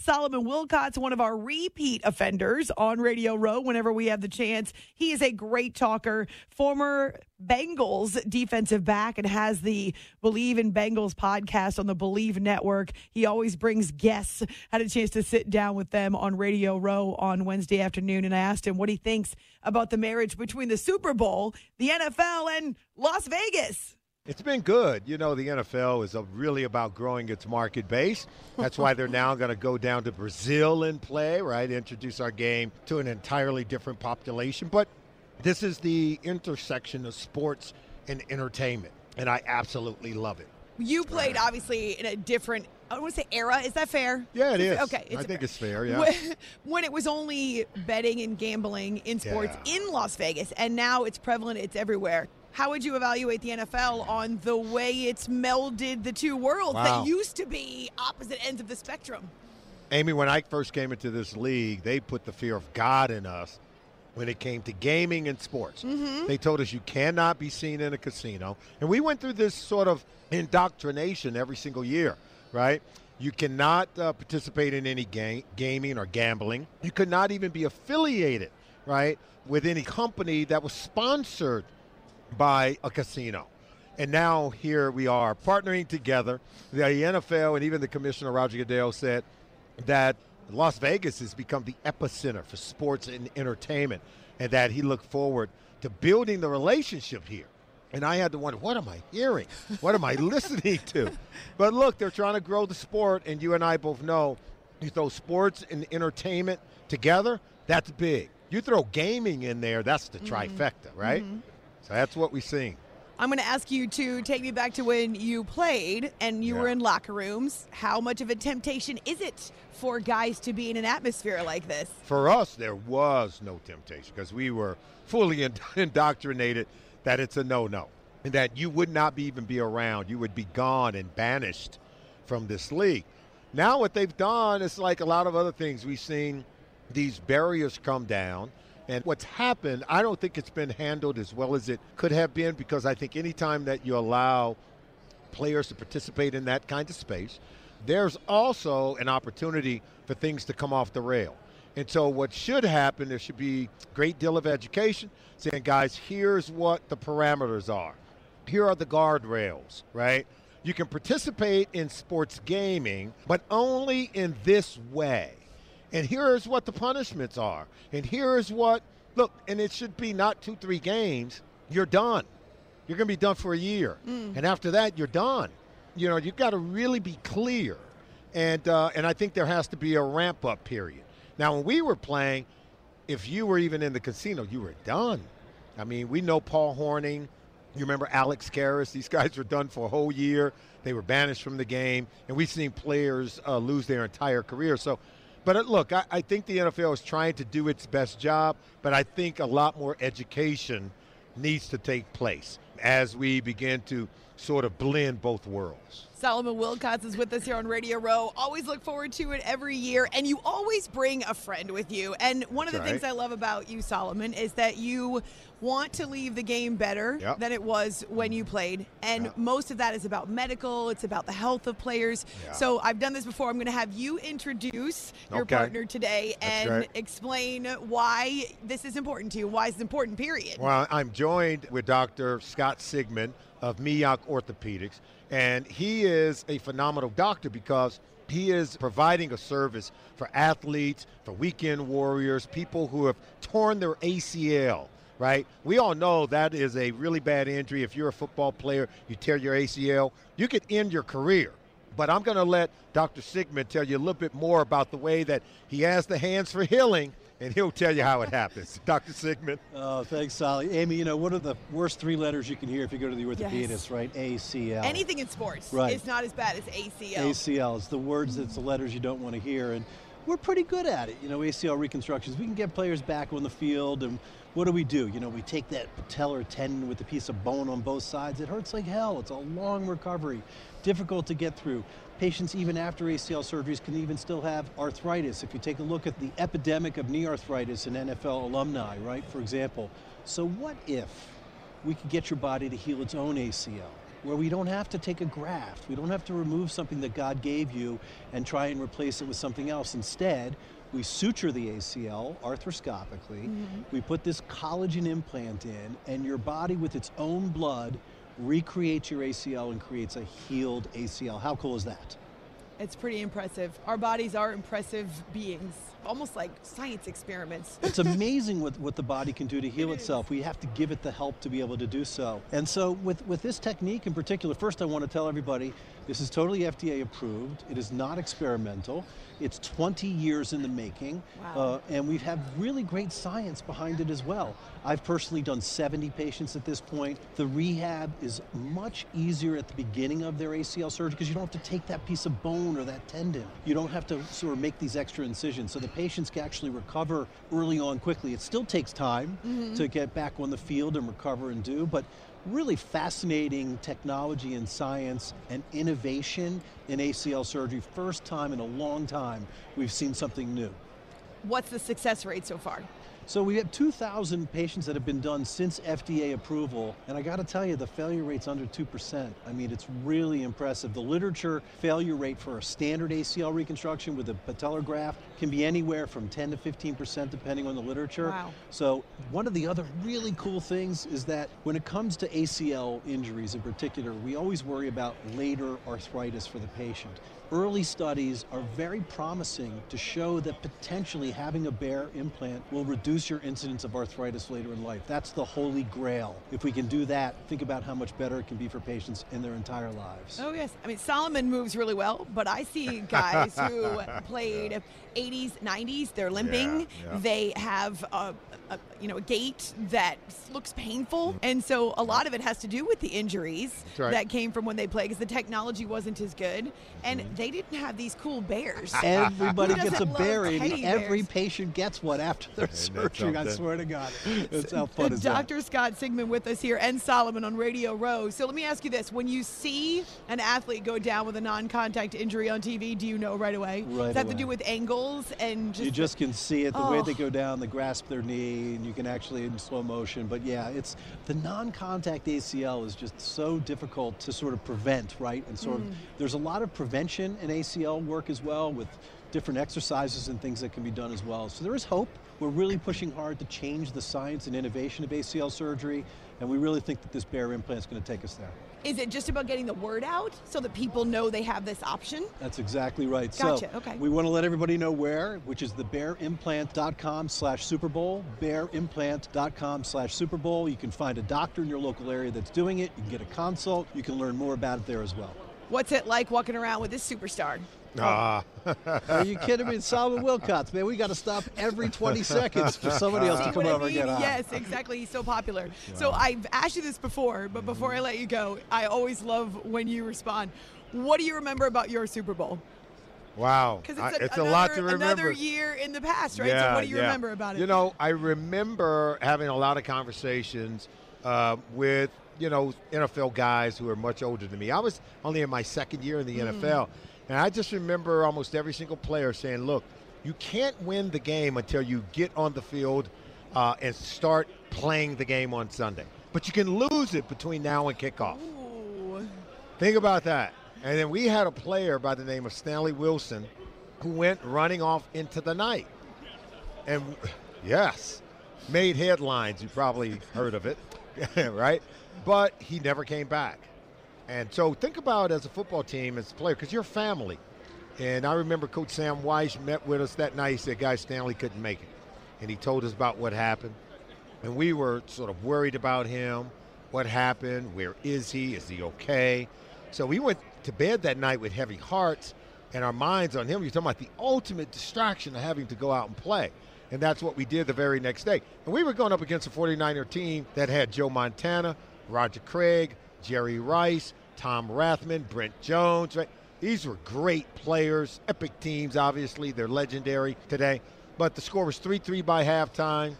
Solomon Wilcots one of our repeat offenders on Radio Row whenever we have the chance. He is a great talker, former Bengals defensive back, and has the Believe in Bengals podcast on the Believe Network. He always brings guests. Had a chance to sit down with them on Radio Row on Wednesday afternoon, and I asked him what he thinks about the marriage between the Super Bowl, the NFL, and Las Vegas. It's been good. You know, the NFL is really about growing its market base. That's why they're now going to go down to Brazil and play, right? Introduce our game to an entirely different population. But this is the intersection of sports and entertainment, and I absolutely love it. You played obviously in a different I don't want to say era. Is that fair? Yeah, it is. Okay, I think it's fair. Yeah. When, when it was only betting and gambling in sports Yeah. in Las Vegas, and now it's prevalent. It's everywhere. How would you evaluate the NFL on the way it's melded the two worlds Wow. that used to be opposite ends of the spectrum? Amy, when I first came into this league, they put the fear of God in us when it came to gaming and sports. They told us you cannot be seen in a casino. And we went through this sort of indoctrination every single year, right? You cannot uh, participate in any ga- gaming or gambling. You could not even be affiliated, right, with any company that was sponsored by a casino. And now here we are partnering together. The NFL and even the commissioner, Roger Goodell, said that Las Vegas has become the epicenter for sports and entertainment and that he looked forward to building the relationship here. And I had to wonder, what am I hearing? What am I listening to? But look, they're trying to grow the sport, and you and I both know you throw sports and entertainment together, that's big. You throw gaming in there, that's the mm-hmm. trifecta, right? So that's what we're seeing. I'm going to ask you to take me back to when you played and you were in locker rooms. How much of a temptation is it for guys to be in an atmosphere like this? For us, there was no temptation because we were fully ind- indoctrinated that it's a no-no and that you would not be even be around. You would be gone and banished from this league. Now, what they've done is like a lot of other things. We've seen these barriers come down. And what's happened, I don't think it's been handled as well as it could have been because I think anytime that you allow players to participate in that kind of space, there's also an opportunity for things to come off the rail. And so what should happen, there should be a great deal of education saying, guys, here's what the parameters are. Here are the guardrails, right? You can participate in sports gaming, but only in this way. And here's what the punishments are. And here's what, look, and it should be not two, three games. You're done. You're going to be done for a year. And after that, you're done. You know, you've got to really be clear. And, uh, and I think there has to be a ramp up period. Now, when we were playing, if you were even in the casino, you were done. I mean, we know Paul Hornung. You remember Alex Karras? These guys were done for a whole year. They were banished from the game, and we've seen players uh, lose their entire career. So, but uh, look, I, I think the NFL is trying to do its best job, but I think a lot more education needs to take place as we begin to sort of blend both worlds. Solomon Wilcots is with us here on Radio Row. Always look forward to it every year, and you always bring a friend with you. And one of the That's things right. I love about you, Solomon, is that you want to leave the game better Yep. than it was when you played. And Yep. most of that is about medical, it's about the health of players. Yeah. So I've done this before. I'm going to have you introduce your Okay. partner today That's and right. explain why this is important to you, why it's important, period. Well, I'm joined with Dr. Scott Sigman, of Miyak Orthopedics, and he is a phenomenal doctor because he is providing a service for athletes, for weekend warriors, people who have torn their ACL. Right? We all know that is a really bad injury. If you're a football player, you tear your ACL, you could end your career. But I'm going to let Dr. Sigman tell you a little bit more about the way that he has the hands for healing and he'll tell you how it happens. Dr. Sigman. Oh, thanks, Sally. Amy, you know, one of the worst three letters you can hear if you go to the orthopedist, Yes. right? ACL. Anything in sports Right. is not as bad as ACL. ACL. It's the words, it's the letters you don't want to hear. And we're pretty good at it. You know, ACL reconstructions. We can get players back on the field. And what do we do? You know, we take that patellar tendon with a piece of bone on both sides. It hurts like hell. It's a long recovery, difficult to get through. Patients, even after ACL surgeries, can even still have arthritis. If you take a look at the epidemic of knee arthritis in NFL alumni, right, for example. So, what if we could get your body to heal its own ACL, where we don't have to take a graft, we don't have to remove something that God gave you and try and replace it with something else. Instead, we suture the ACL arthroscopically, mm-hmm. we put this collagen implant in, and your body, with its own blood, recreates your ACL and creates a healed ACL. How cool is that? It's pretty impressive. Our bodies are impressive beings, almost like science experiments. It's amazing what, what the body can do to heal itself. We have to give it the help to be able to do so. And so, with, with this technique in particular, first I want to tell everybody this is totally FDA approved. It is not experimental. It's 20 years in the making. Wow. Uh, and we have really great science behind it as well. I've personally done 70 patients at this point. The rehab is much easier at the beginning of their ACL surgery because you don't have to take that piece of bone or that tendon. You don't have to sort of make these extra incisions. So the patients can actually recover early on quickly. It still takes time mm-hmm. to get back on the field and recover and do, but really fascinating technology and science and innovation in ACL surgery. First time in a long time we've seen something new. What's the success rate so far? So we have 2,000 patients that have been done since FDA approval, and I got to tell you, the failure rate's under 2%. I mean, it's really impressive. The literature failure rate for a standard ACL reconstruction with a patellar graft can be anywhere from 10 to 15% depending on the literature. Wow. So one of the other really cool things is that when it comes to ACL injuries in particular, we always worry about later arthritis for the patient. Early studies are very promising to show that potentially having a BEAR implant will reduce your incidence of arthritis later in life. That's the holy grail. If we can do that, think about how much better it can be for patients in their entire lives. Oh yes, I mean Solomon moves really well, but I see guys who played 80s, 90s. They're limping. Yeah, yeah. They have a, a you know a gait that looks painful, and so a lot of it has to do with the injuries Mm-hmm. right. that came from when they played because the technology wasn't as good, and Mm-hmm. They didn't have these cool bears. Everybody gets a doesn't love bearing. teddy Every bears? patient gets one after their surgery. I swear to God. That's how fun is that? Dr. Scott Sigman with us here and Solomon on Radio Row. So let me ask you this. When you see an athlete go down with a non contact injury on TV, do you know right away? Right Does that have to do with angles and just. you just can see it the way Oh. they go down, they grasp their knee, and you can actually in slow motion. But yeah, it's the non-contact ACL is just so difficult to sort of prevent, right? And sort Mm. of there's a lot of prevention in ACL work as well with different exercises and things that can be done as well. So there is hope. We're really pushing hard to change the science and innovation of ACL surgery, and we really think that this BEAR implant is going to take us there. Is it just about getting the word out so that people know they have this option? That's exactly right. Gotcha, So okay. we want to let everybody know where, which is the bearimplant.com slash Super Bowl, bearimplant.com slash Super Bowl. You can find a doctor in your local area that's doing it. You can get a consult. You can learn more about it there as well. What's it like walking around with this superstar? Ah, Are you kidding me? It's Solomon Wilcots, man. We got to stop every 20 seconds for somebody else to come what I over and mean? get on. Yes, exactly. He's so popular. So I've asked you this before, but before I let you go, I always love when you respond. What do you remember about your Super Bowl? wow. Because it's, a, it's another, a lot to remember. another year in the past, right? Yeah, so what do you yeah. remember about it? You know, I remember having a lot of conversations uh, with you know NFL guys who are much older than me. I was only in my second year in the Mm. NFL, and I just remember almost every single player saying, "Look, you can't win the game until you get on the field uh, and start playing the game on Sunday, but you can lose it between now and kickoff." Ooh. Think about that. And then we had a player by the name of Stanley Wilson who went running off into the night. And yes, made headlines. You probably heard of it. right? But he never came back. And so think about as a football team, as a player, because you're family. And I remember Coach Sam Wyche met with us that night. He said, Guy Stanley couldn't make it. And he told us about what happened. And we were sort of worried about him. What happened? Where is he? Is he okay? So we went to bed that night with heavy hearts and our minds on him. You're talking about the ultimate distraction of having to go out and play. And that's what we did the very next day. And we were going up against a 49er team that had Joe Montana, Roger Craig, Jerry Rice, Tom Rathman, Brent Jones. Right? These were great players, epic teams, obviously. They're legendary today. But the score was 3 3 by halftime,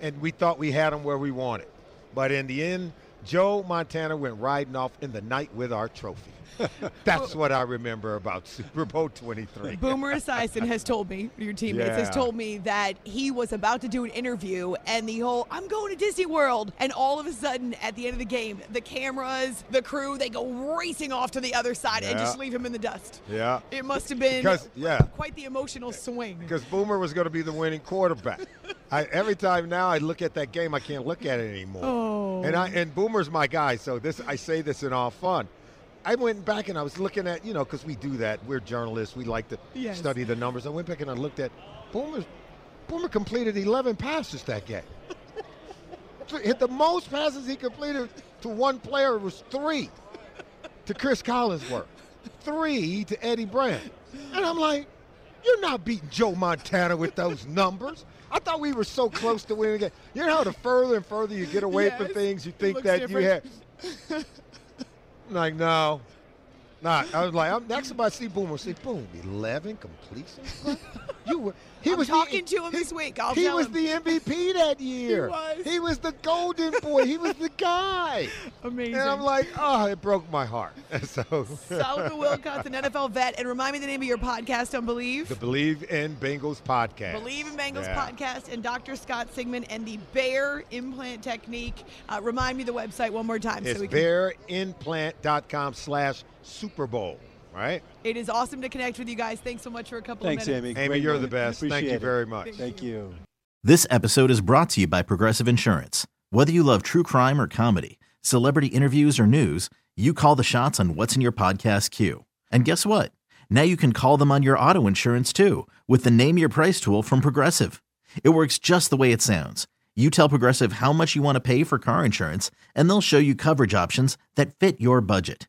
and we thought we had them where we wanted. But in the end, Joe Montana went riding off in the night with our trophy. That's what I remember about Super Bowl 23. Boomer Esiason has told me, your teammates has told me that he was about to do an interview and the whole, I'm going to Disney World. And all of a sudden, at the end of the game, the cameras, the crew, they go racing off to the other side and just leave him in the dust. Yeah. It must have been Because, yeah. quite the emotional swing. Because Boomer was going to be the winning quarterback. I, every time now I look at that game, I can't look at it anymore. Oh. And I and Boomer's my guy, so this I say this in all fun. I went back and I was looking at you know because we do that. We're journalists. We like to Yes. study the numbers. I went back and I looked at Boomer's. Boomer completed 11 passes that game. Hit the most passes he completed to one player was three to Chris Collinsworth, three to Eddie Brown, and I'm like, you're not beating Joe Montana with those numbers. I thought we were so close to winning game. You know how the further and further you get away from things, you think that you have. Like, no. Not. I was like, I'm next time I see Boomer, say, boom, 11 completions. You were. He I'm was the- talking to him this week. I'll he was him. the MVP that year. was. He was the golden boy. He was the guy. Amazing. And I'm like, oh, it broke my heart. so, Solomon Wilcots, an NFL vet. And remind me the name of your podcast on Believe. the Believe in Bengals podcast. Believe in Bengals Yeah. podcast and Dr. Scott Sigman and the Bear Implant Technique. Uh, remind me the website one more time. It's so we can, bearimplant.com slash Super Bowl, right? it is awesome to connect with you guys. Thanks so much for a couple Thanks, of minutes. Amy. Amy, Great you're night. the best. Thank you it. very much. Thank you. This episode is brought to you by Progressive Insurance. Whether you love true crime or comedy, celebrity interviews or news, you call the shots on what's in your podcast queue. And guess what? Now you can call them on your auto insurance too with the Name Your Price tool from Progressive. It works just the way it sounds. You tell Progressive how much you want to pay for car insurance, and they'll show you coverage options that fit your budget.